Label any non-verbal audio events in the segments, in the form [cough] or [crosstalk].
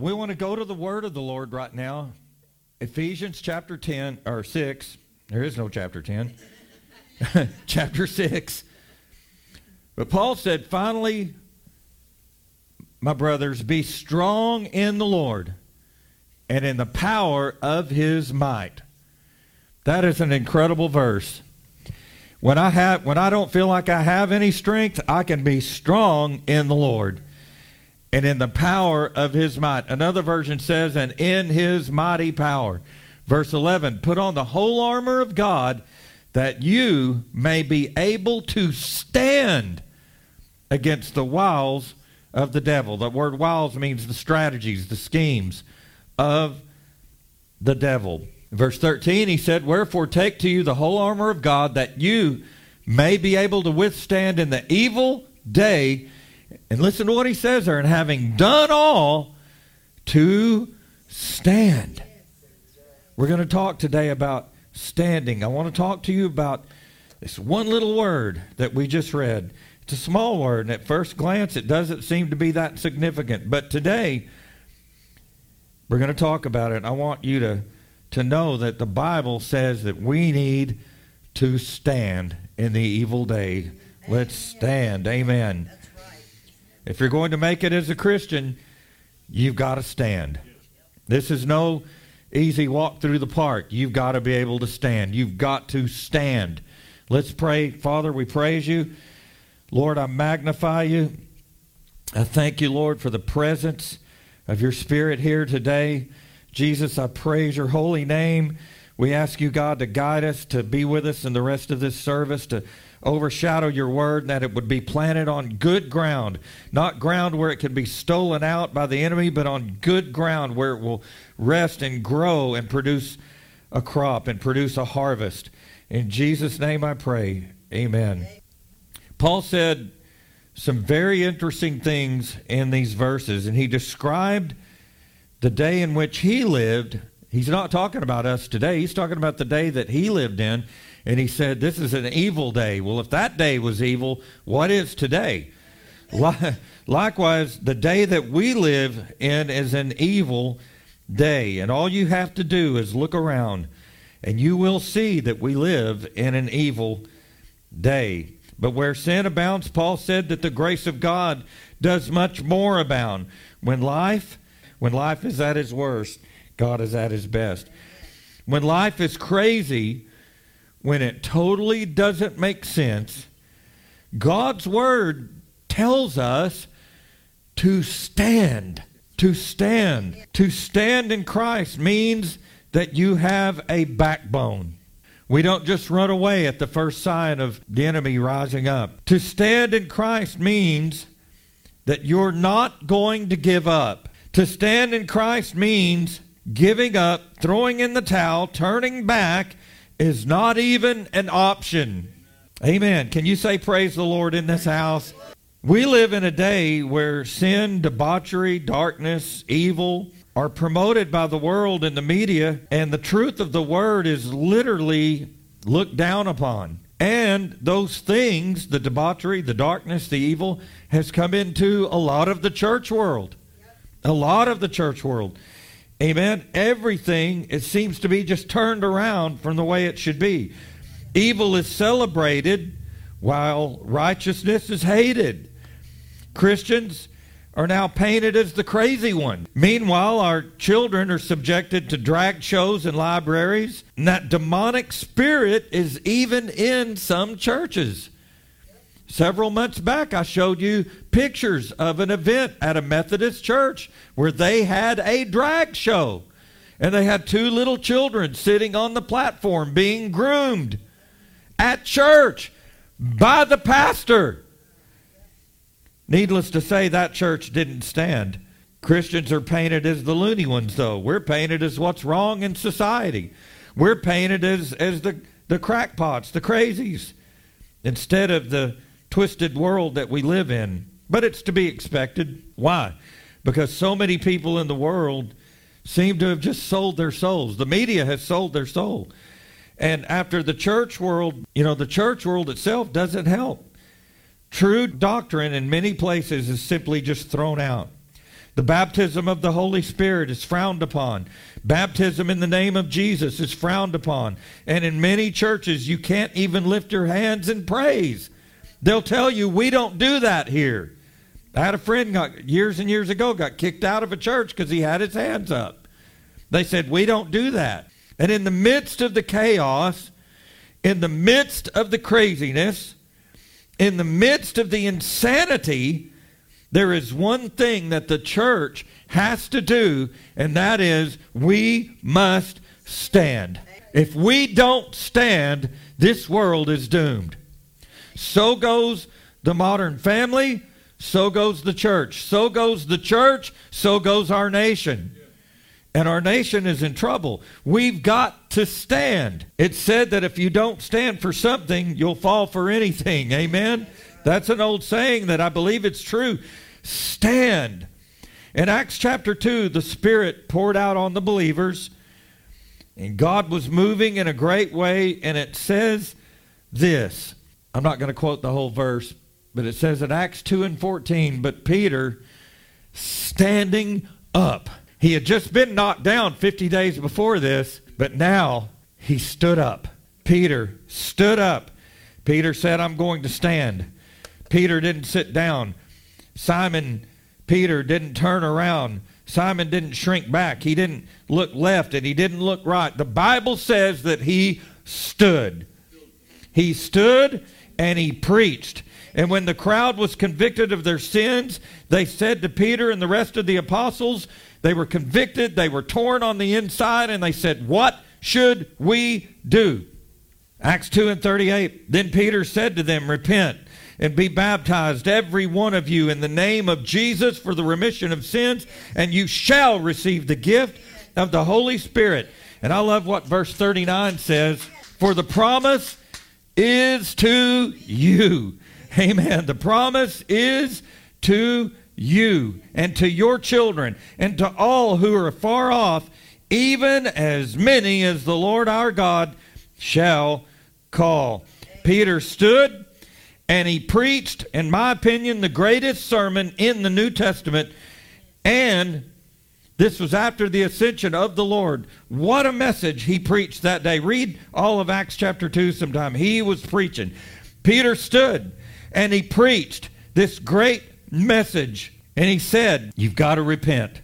We want to go to the word of the Lord right now. Ephesians chapter 10 or 6. There is no chapter 10. [laughs] chapter 6. But Paul said, finally, my brothers, be strong in the Lord and in the power of his might. That is an incredible verse. When I have when I don't feel like I have any strength, I can be strong in the Lord and in the power of his might. Another version says, and in his mighty power. Verse 11, put on the whole armor of God that you may be able to stand against the wiles of the devil. The word wiles means the strategies, the schemes of the devil. Verse 13, he said, Wherefore take to you the whole armor of God that you may be able to withstand in the evil day and listen to what he says there, and having done all, to stand. We're going to talk today about standing. I want to talk to you about this one little word that we just read. It's a small word, and at first glance, it doesn't seem to be that significant. But today, we're going to talk about it. I want you to, to know that the Bible says that we need to stand in the evil day. Let's stand. Amen. If you're going to make it as a Christian, you've got to stand. This is no easy walk through the park. You've got to be able to stand. You've got to stand. Let's pray. Father, we praise you. Lord, I magnify you. I thank you, Lord, for the presence of your Spirit here today. Jesus, I praise your holy name. We ask you, God, to guide us, to be with us in the rest of this service, to overshadow your word, that it would be planted on good ground, not ground where it can be stolen out by the enemy, but on good ground where it will rest and grow and produce a crop and produce a harvest. In Jesus' name I pray. Amen. Paul said some very interesting things in these verses, and he described the day in which he lived. He's not talking about us today, he's talking about the day that he lived in and he said, This is an evil day. Well, if that day was evil, what is today? [laughs] Likewise, the day that we live in is an evil day. And all you have to do is look around, and you will see that we live in an evil day. But where sin abounds, Paul said that the grace of God does much more abound. When life, when life is at its worst, God is at his best. When life is crazy, when it totally doesn't make sense, God's Word tells us to stand. To stand. To stand in Christ means that you have a backbone. We don't just run away at the first sign of the enemy rising up. To stand in Christ means that you're not going to give up. To stand in Christ means giving up, throwing in the towel, turning back, is not even an option. Amen. Can you say praise the Lord in this house? We live in a day where sin, debauchery, darkness, evil are promoted by the world and the media, and the truth of the word is literally looked down upon. And those things, the debauchery, the darkness, the evil, has come into a lot of the church world. A lot of the church world. Amen. Everything, it seems to be just turned around from the way it should be. Evil is celebrated while righteousness is hated. Christians are now painted as the crazy one. Meanwhile, our children are subjected to drag shows in libraries, and that demonic spirit is even in some churches. Several months back, I showed you pictures of an event at a Methodist church where they had a drag show. And they had two little children sitting on the platform being groomed at church by the pastor. Needless to say, that church didn't stand. Christians are painted as the loony ones, though. We're painted as what's wrong in society. We're painted as, as the, the crackpots, the crazies, instead of the twisted world that we live in. But it's to be expected. Why? Because so many people in the world seem to have just sold their souls. The media has sold their soul. And after the church world, you know, the church world itself doesn't help. True doctrine in many places is simply just thrown out. The baptism of the Holy Spirit is frowned upon. Baptism in the name of Jesus is frowned upon. And in many churches, you can't even lift your hands in praise. They'll tell you, we don't do that here. I had a friend got, years and years ago got kicked out of a church because he had his hands up. They said, we don't do that. And in the midst of the chaos, in the midst of the craziness, in the midst of the insanity, there is one thing that the church has to do, and that is we must stand. If we don't stand, this world is doomed. So goes the modern family, so goes the church. So goes the church, so goes our nation. And our nation is in trouble. We've got to stand. It's said that if you don't stand for something, you'll fall for anything. Amen? That's an old saying that I believe it's true. Stand. In Acts chapter 2, the Spirit poured out on the believers, and God was moving in a great way, and it says this. I'm not going to quote the whole verse, but it says in Acts 2 and 14, but Peter standing up. He had just been knocked down 50 days before this, but now he stood up. Peter stood up. Peter said, I'm going to stand. Peter didn't sit down. Simon Peter didn't turn around. Simon didn't shrink back. He didn't look left and he didn't look right. The Bible says that he stood. He stood and he preached. And when the crowd was convicted of their sins, they said to Peter and the rest of the apostles, they were convicted, they were torn on the inside, and they said, What should we do? Acts 2 and 38. Then Peter said to them, Repent and be baptized, every one of you, in the name of Jesus for the remission of sins, and you shall receive the gift of the Holy Spirit. And I love what verse 39 says For the promise is to you. Amen. The promise is to you and to your children and to all who are far off, even as many as the Lord our God shall call. Peter stood and he preached, in my opinion, the greatest sermon in the New Testament. And this was after the ascension of the Lord. What a message he preached that day. Read all of Acts chapter 2 sometime. He was preaching. Peter stood and he preached this great message. And he said, You've got to repent.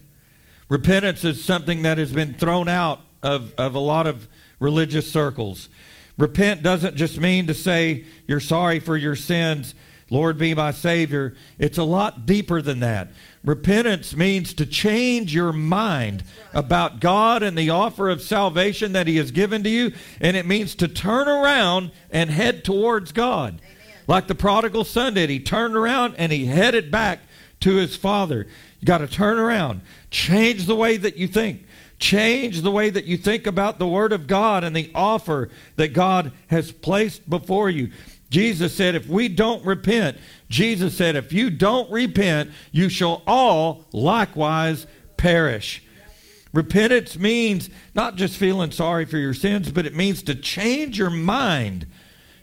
Repentance is something that has been thrown out of, of a lot of religious circles. Repent doesn't just mean to say you're sorry for your sins, Lord be my Savior. It's a lot deeper than that. Repentance means to change your mind about God and the offer of salvation that He has given to you, and it means to turn around and head towards God. Amen. Like the prodigal son did. He turned around and he headed back to his father. You got to turn around, change the way that you think. Change the way that you think about the Word of God and the offer that God has placed before you. Jesus said, if we don't repent, Jesus said, if you don't repent, you shall all likewise perish. Repentance means not just feeling sorry for your sins, but it means to change your mind.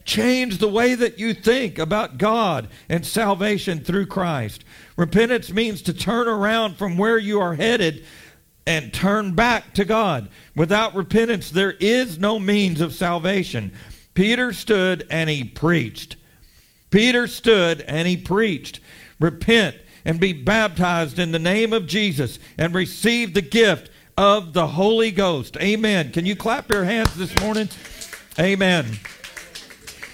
Change the way that you think about God and salvation through Christ. Repentance means to turn around from where you are headed and turn back to God. Without repentance, there is no means of salvation. Peter stood and he preached. Peter stood and he preached. Repent and be baptized in the name of Jesus and receive the gift of the Holy Ghost. Amen. Can you clap your hands this morning? Amen.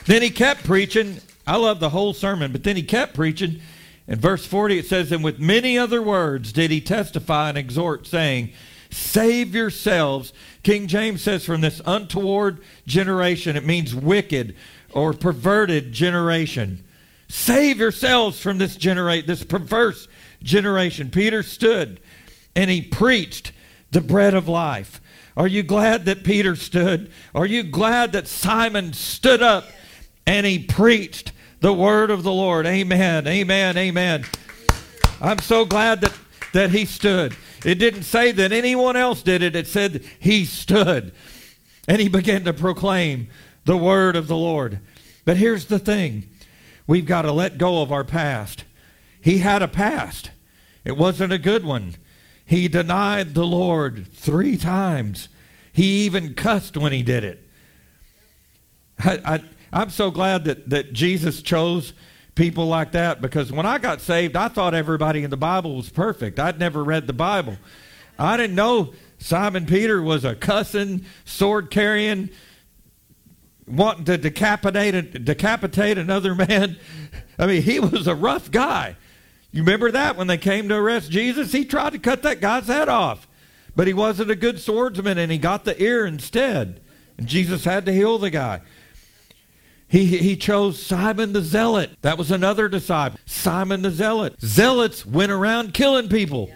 Then he kept preaching. I love the whole sermon, but then he kept preaching in verse 40, it says, And with many other words did he testify and exhort, saying, Save yourselves. King James says, From this untoward generation, it means wicked or perverted generation. Save yourselves from this generate this perverse generation. Peter stood and he preached the bread of life. Are you glad that Peter stood? Are you glad that Simon stood up and he preached the word of the Lord. Amen. Amen. Amen. I'm so glad that, that he stood. It didn't say that anyone else did it, it said he stood and he began to proclaim the word of the Lord. But here's the thing we've got to let go of our past. He had a past. It wasn't a good one. He denied the Lord three times. He even cussed when he did it. I, am so glad that, that Jesus chose people like that because when I got saved, I thought everybody in the Bible was perfect. I'd never read the Bible. I didn't know Simon Peter was a cussing, sword carrying, wanting to decapitate, decapitate another [laughs] man. I mean, he was a rough guy. You remember that when they came to arrest Jesus? He tried to cut that guy's head off, but he wasn't a good swordsman and he got the ear instead. And Jesus had to heal the guy. He, he chose Simon the Zealot. That was another disciple. Simon the Zealot. Zealots went around killing people.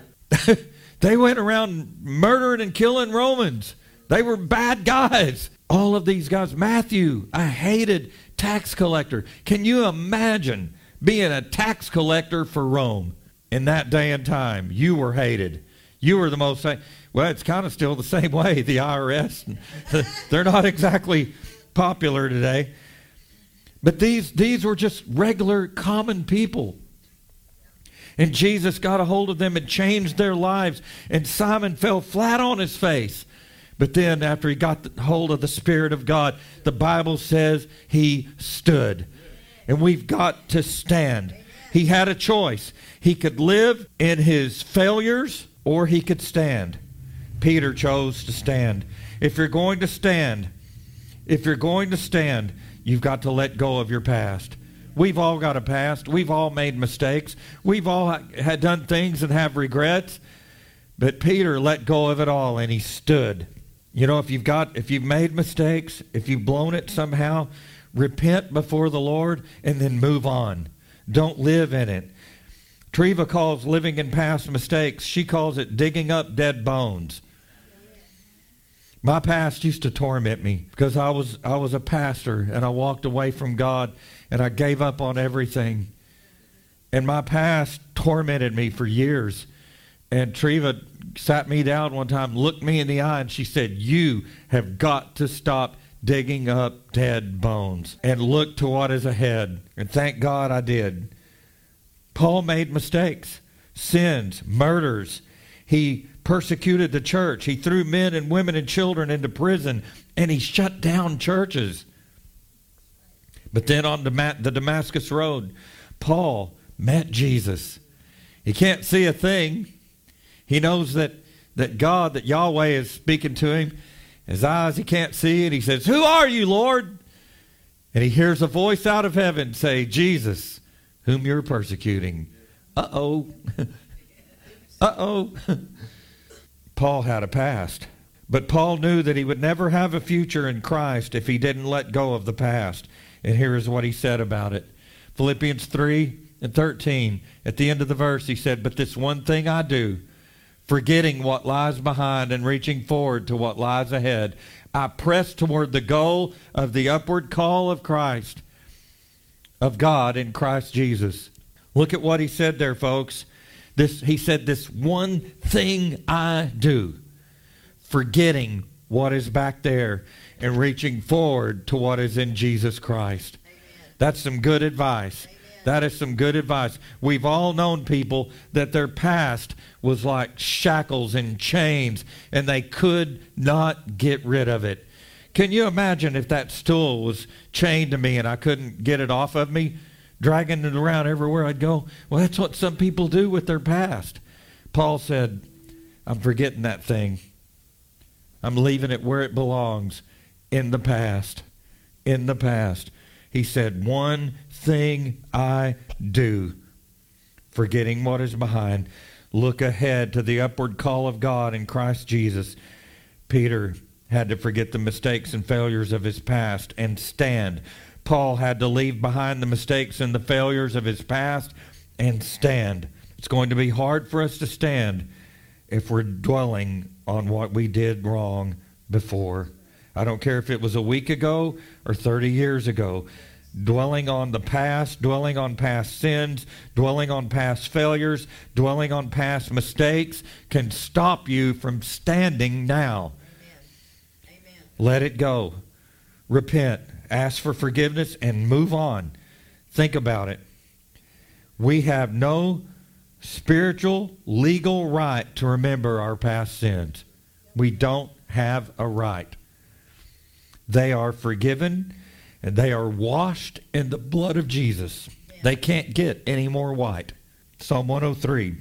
Yeah. [laughs] they went around murdering and killing Romans. They were bad guys. All of these guys. Matthew, a hated tax collector. Can you imagine being a tax collector for Rome in that day and time? You were hated. You were the most. Well, it's kind of still the [laughs] same way. The IRS, [laughs] they're not exactly popular today. But these, these were just regular, common people. And Jesus got a hold of them and changed their lives. And Simon fell flat on his face. But then, after he got hold of the Spirit of God, the Bible says he stood. And we've got to stand. He had a choice. He could live in his failures or he could stand. Peter chose to stand. If you're going to stand, if you're going to stand, You've got to let go of your past. We've all got a past. We've all made mistakes. We've all had done things and have regrets. But Peter let go of it all and he stood. You know, if you've got if you've made mistakes, if you've blown it somehow, repent before the Lord and then move on. Don't live in it. Treva calls living in past mistakes, she calls it digging up dead bones. My past used to torment me because I was I was a pastor and I walked away from God and I gave up on everything. And my past tormented me for years. And Treva sat me down one time, looked me in the eye, and she said, You have got to stop digging up dead bones and look to what is ahead. And thank God I did. Paul made mistakes, sins, murders. He persecuted the church. He threw men and women and children into prison, and he shut down churches. But then on the Damascus Road, Paul met Jesus. He can't see a thing. He knows that, that God, that Yahweh is speaking to him. His eyes he can't see, and he says, Who are you, Lord? And he hears a voice out of heaven say, Jesus, whom you're persecuting. Uh oh. [laughs] uh oh. [laughs] Paul had a past. But Paul knew that he would never have a future in Christ if he didn't let go of the past. And here is what he said about it. Philippians 3 and 13, at the end of the verse, he said, But this one thing I do, forgetting what lies behind and reaching forward to what lies ahead, I press toward the goal of the upward call of Christ, of God in Christ Jesus. Look at what he said there, folks. This, he said, This one thing I do, forgetting what is back there and reaching forward to what is in Jesus Christ. Amen. That's some good advice. Amen. That is some good advice. We've all known people that their past was like shackles and chains, and they could not get rid of it. Can you imagine if that stool was chained to me and I couldn't get it off of me? Dragging it around everywhere I'd go. Well, that's what some people do with their past. Paul said, I'm forgetting that thing. I'm leaving it where it belongs in the past. In the past. He said, One thing I do, forgetting what is behind, look ahead to the upward call of God in Christ Jesus. Peter had to forget the mistakes and failures of his past and stand Paul had to leave behind the mistakes and the failures of his past and stand. It's going to be hard for us to stand if we're dwelling on what we did wrong before. I don't care if it was a week ago or 30 years ago. Dwelling on the past, dwelling on past sins, dwelling on past failures, dwelling on past mistakes can stop you from standing now. Amen. Amen. Let it go. Repent ask for forgiveness, and move on. Think about it. We have no spiritual, legal right to remember our past sins. We don't have a right. They are forgiven and they are washed in the blood of Jesus. They can't get any more white. Psalm 103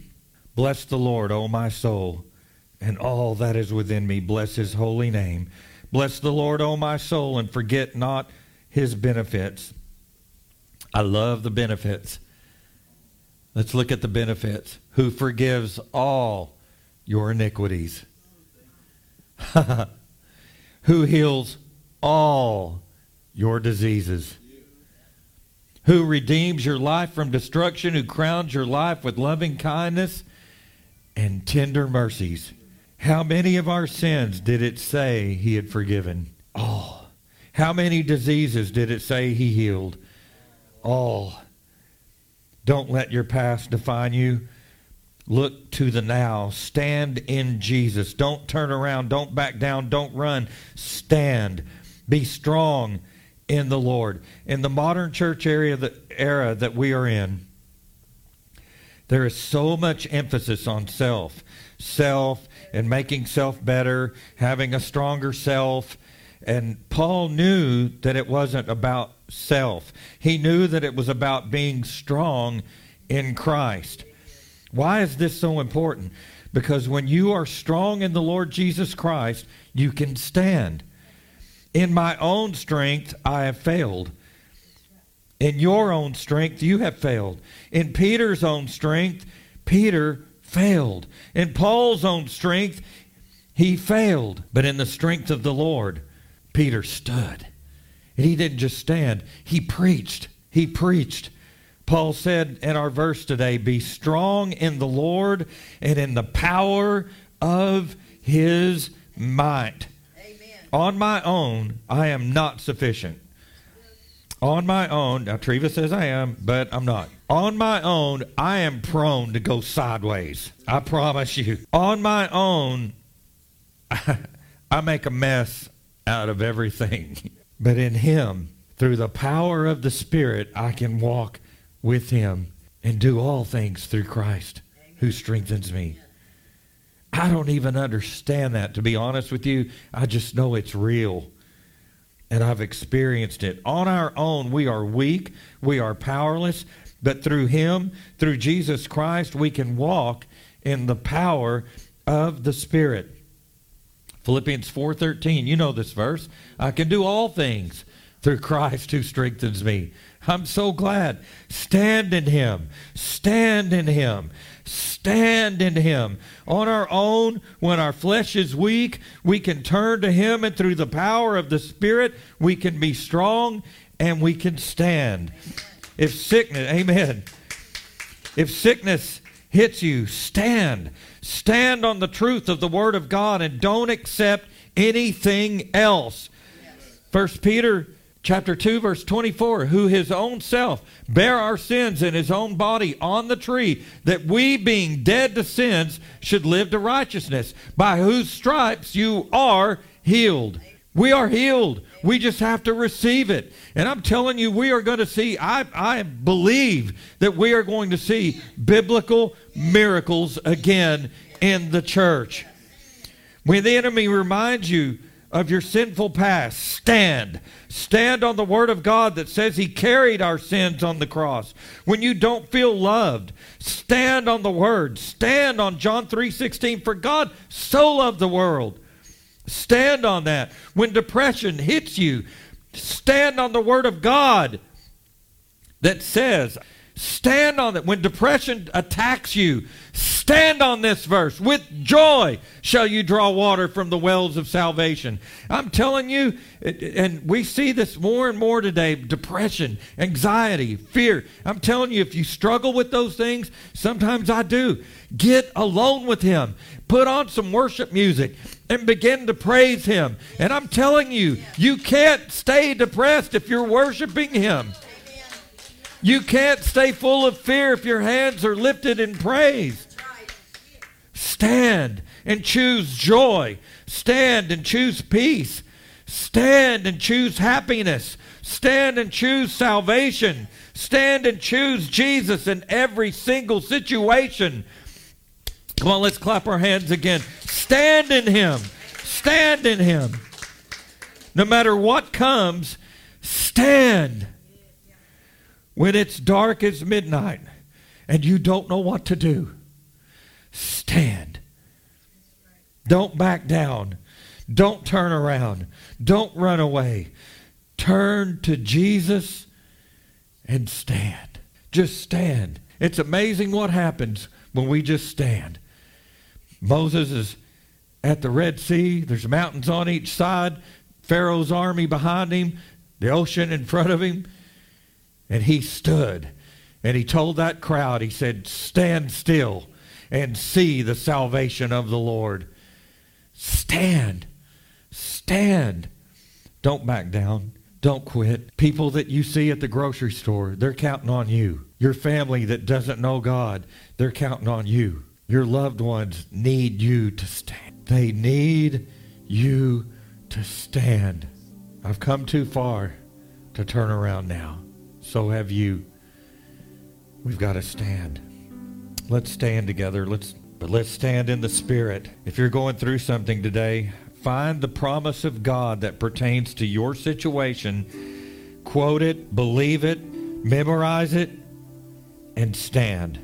Bless the Lord, O my soul, and all that is within me. Bless his holy name. Bless the Lord, O my soul, and forget not his benefits. I love the benefits. Let's look at the benefits. Who forgives all your iniquities, [laughs] who heals all your diseases, who redeems your life from destruction, who crowns your life with loving kindness and tender mercies. How many of our sins did it say he had forgiven? How many diseases did it say he healed? All. Don't let your past define you. Look to the now. Stand in Jesus. Don't turn around. Don't back down. Don't run. Stand. Be strong in the Lord. In the modern church area that, era that we are in, there is so much emphasis on self, self, and making self better, having a stronger self. And Paul knew that it wasn't about self. He knew that it was about being strong in Christ. Why is this so important? Because when you are strong in the Lord Jesus Christ, you can stand. In my own strength, I have failed. In your own strength, you have failed. In Peter's own strength, Peter failed. In Paul's own strength, he failed. But in the strength of the Lord, Peter stood. And he didn't just stand, he preached. He preached. Paul said in our verse today, Be strong in the Lord and in the power of his might. Amen. On my own, I am not sufficient. On my own, now Treva says I am, but I'm not. On my own, I am prone to go sideways. I promise you. On my own, [laughs] I make a mess out of everything. [laughs] But in Him, through the power of the Spirit, I can walk with Him and do all things through Christ who strengthens me. I don't even understand that, to be honest with you. I just know it's real and I've experienced it. On our own, we are weak, we are powerless, but through Him, through Jesus Christ, we can walk in the power of the Spirit. Philippians 4:13, you know this verse. I can do all things through Christ who strengthens me. I'm so glad. Stand in him. Stand in him. Stand in him. On our own, when our flesh is weak, we can turn to him, and through the power of the Spirit, we can be strong and we can stand. If sickness, amen. If sickness hits you, stand. Stand on the truth of the Word of God and don't accept anything else. First Peter chapter 2 verse 24 who his own self bare our sins in his own body on the tree that we being dead to sins should live to righteousness by whose stripes you are healed we are healed we just have to receive it and i'm telling you we are going to see i, I believe that we are going to see biblical miracles again in the church when the enemy reminds you of your sinful past, stand. Stand on the Word of God that says He carried our sins on the cross. When you don't feel loved, stand on the Word. Stand on John 3.16. For God so loved the world. Stand on that. When depression hits you, stand on the Word of God that says, Stand on it. When depression attacks you, stand on this verse. With joy shall you draw water from the wells of salvation. I'm telling you, and we see this more and more today depression, anxiety, fear. I'm telling you, if you struggle with those things, sometimes I do. Get alone with Him. Put on some worship music and begin to praise Him. And I'm telling you, you can't stay depressed if you're worshiping Him. You can't stay full of fear if your hands are lifted in praise. Stand and choose joy. Stand and choose peace. Stand and choose happiness. Stand and choose salvation. Stand and choose Jesus in every single situation. Come on, let's clap our hands again. Stand in Him. Stand in Him. No matter what comes, stand. When it's dark as midnight and you don't know what to do, stand. Don't back down. Don't turn around. Don't run away. Turn to Jesus and stand. Just stand. It's amazing what happens when we just stand. Moses is at the Red Sea. There's mountains on each side, Pharaoh's army behind him, the ocean in front of him. And he stood and he told that crowd, he said, Stand still and see the salvation of the Lord. Stand. Stand. Don't back down. Don't quit. People that you see at the grocery store, they're counting on you. Your family that doesn't know God, they're counting on you. Your loved ones need you to stand. They need you to stand. I've come too far to turn around now. So have you. We've got to stand. Let's stand together. Let's but let's stand in the spirit. If you're going through something today, find the promise of God that pertains to your situation. Quote it, believe it, memorize it, and stand.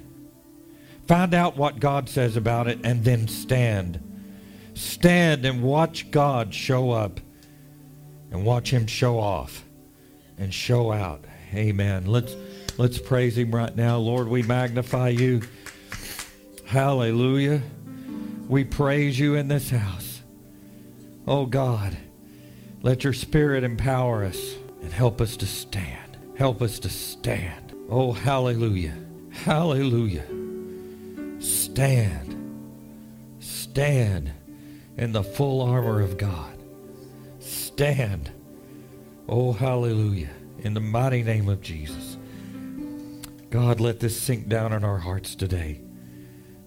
Find out what God says about it and then stand. Stand and watch God show up and watch him show off and show out. Amen. Let's let's praise him right now. Lord, we magnify you. Hallelujah. We praise you in this house. Oh God, let your spirit empower us and help us to stand. Help us to stand. Oh, hallelujah. Hallelujah. Stand. Stand in the full armor of God. Stand. Oh, hallelujah. In the mighty name of Jesus. God, let this sink down in our hearts today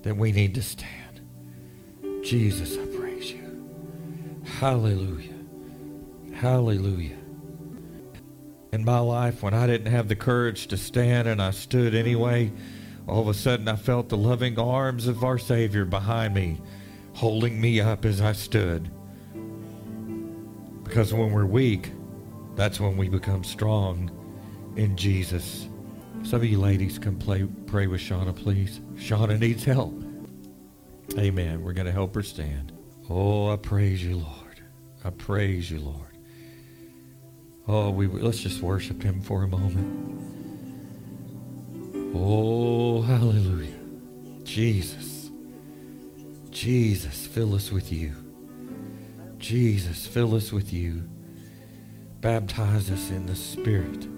that we need to stand. Jesus, I praise you. Hallelujah. Hallelujah. In my life, when I didn't have the courage to stand and I stood anyway, all of a sudden I felt the loving arms of our Savior behind me, holding me up as I stood. Because when we're weak, that's when we become strong in Jesus. Some of you ladies come play, pray with Shauna, please. Shauna needs help. Amen. We're going to help her stand. Oh, I praise you, Lord. I praise you, Lord. Oh, we let's just worship Him for a moment. Oh, hallelujah. Jesus. Jesus, fill us with you. Jesus, fill us with you. Baptize us in the Spirit.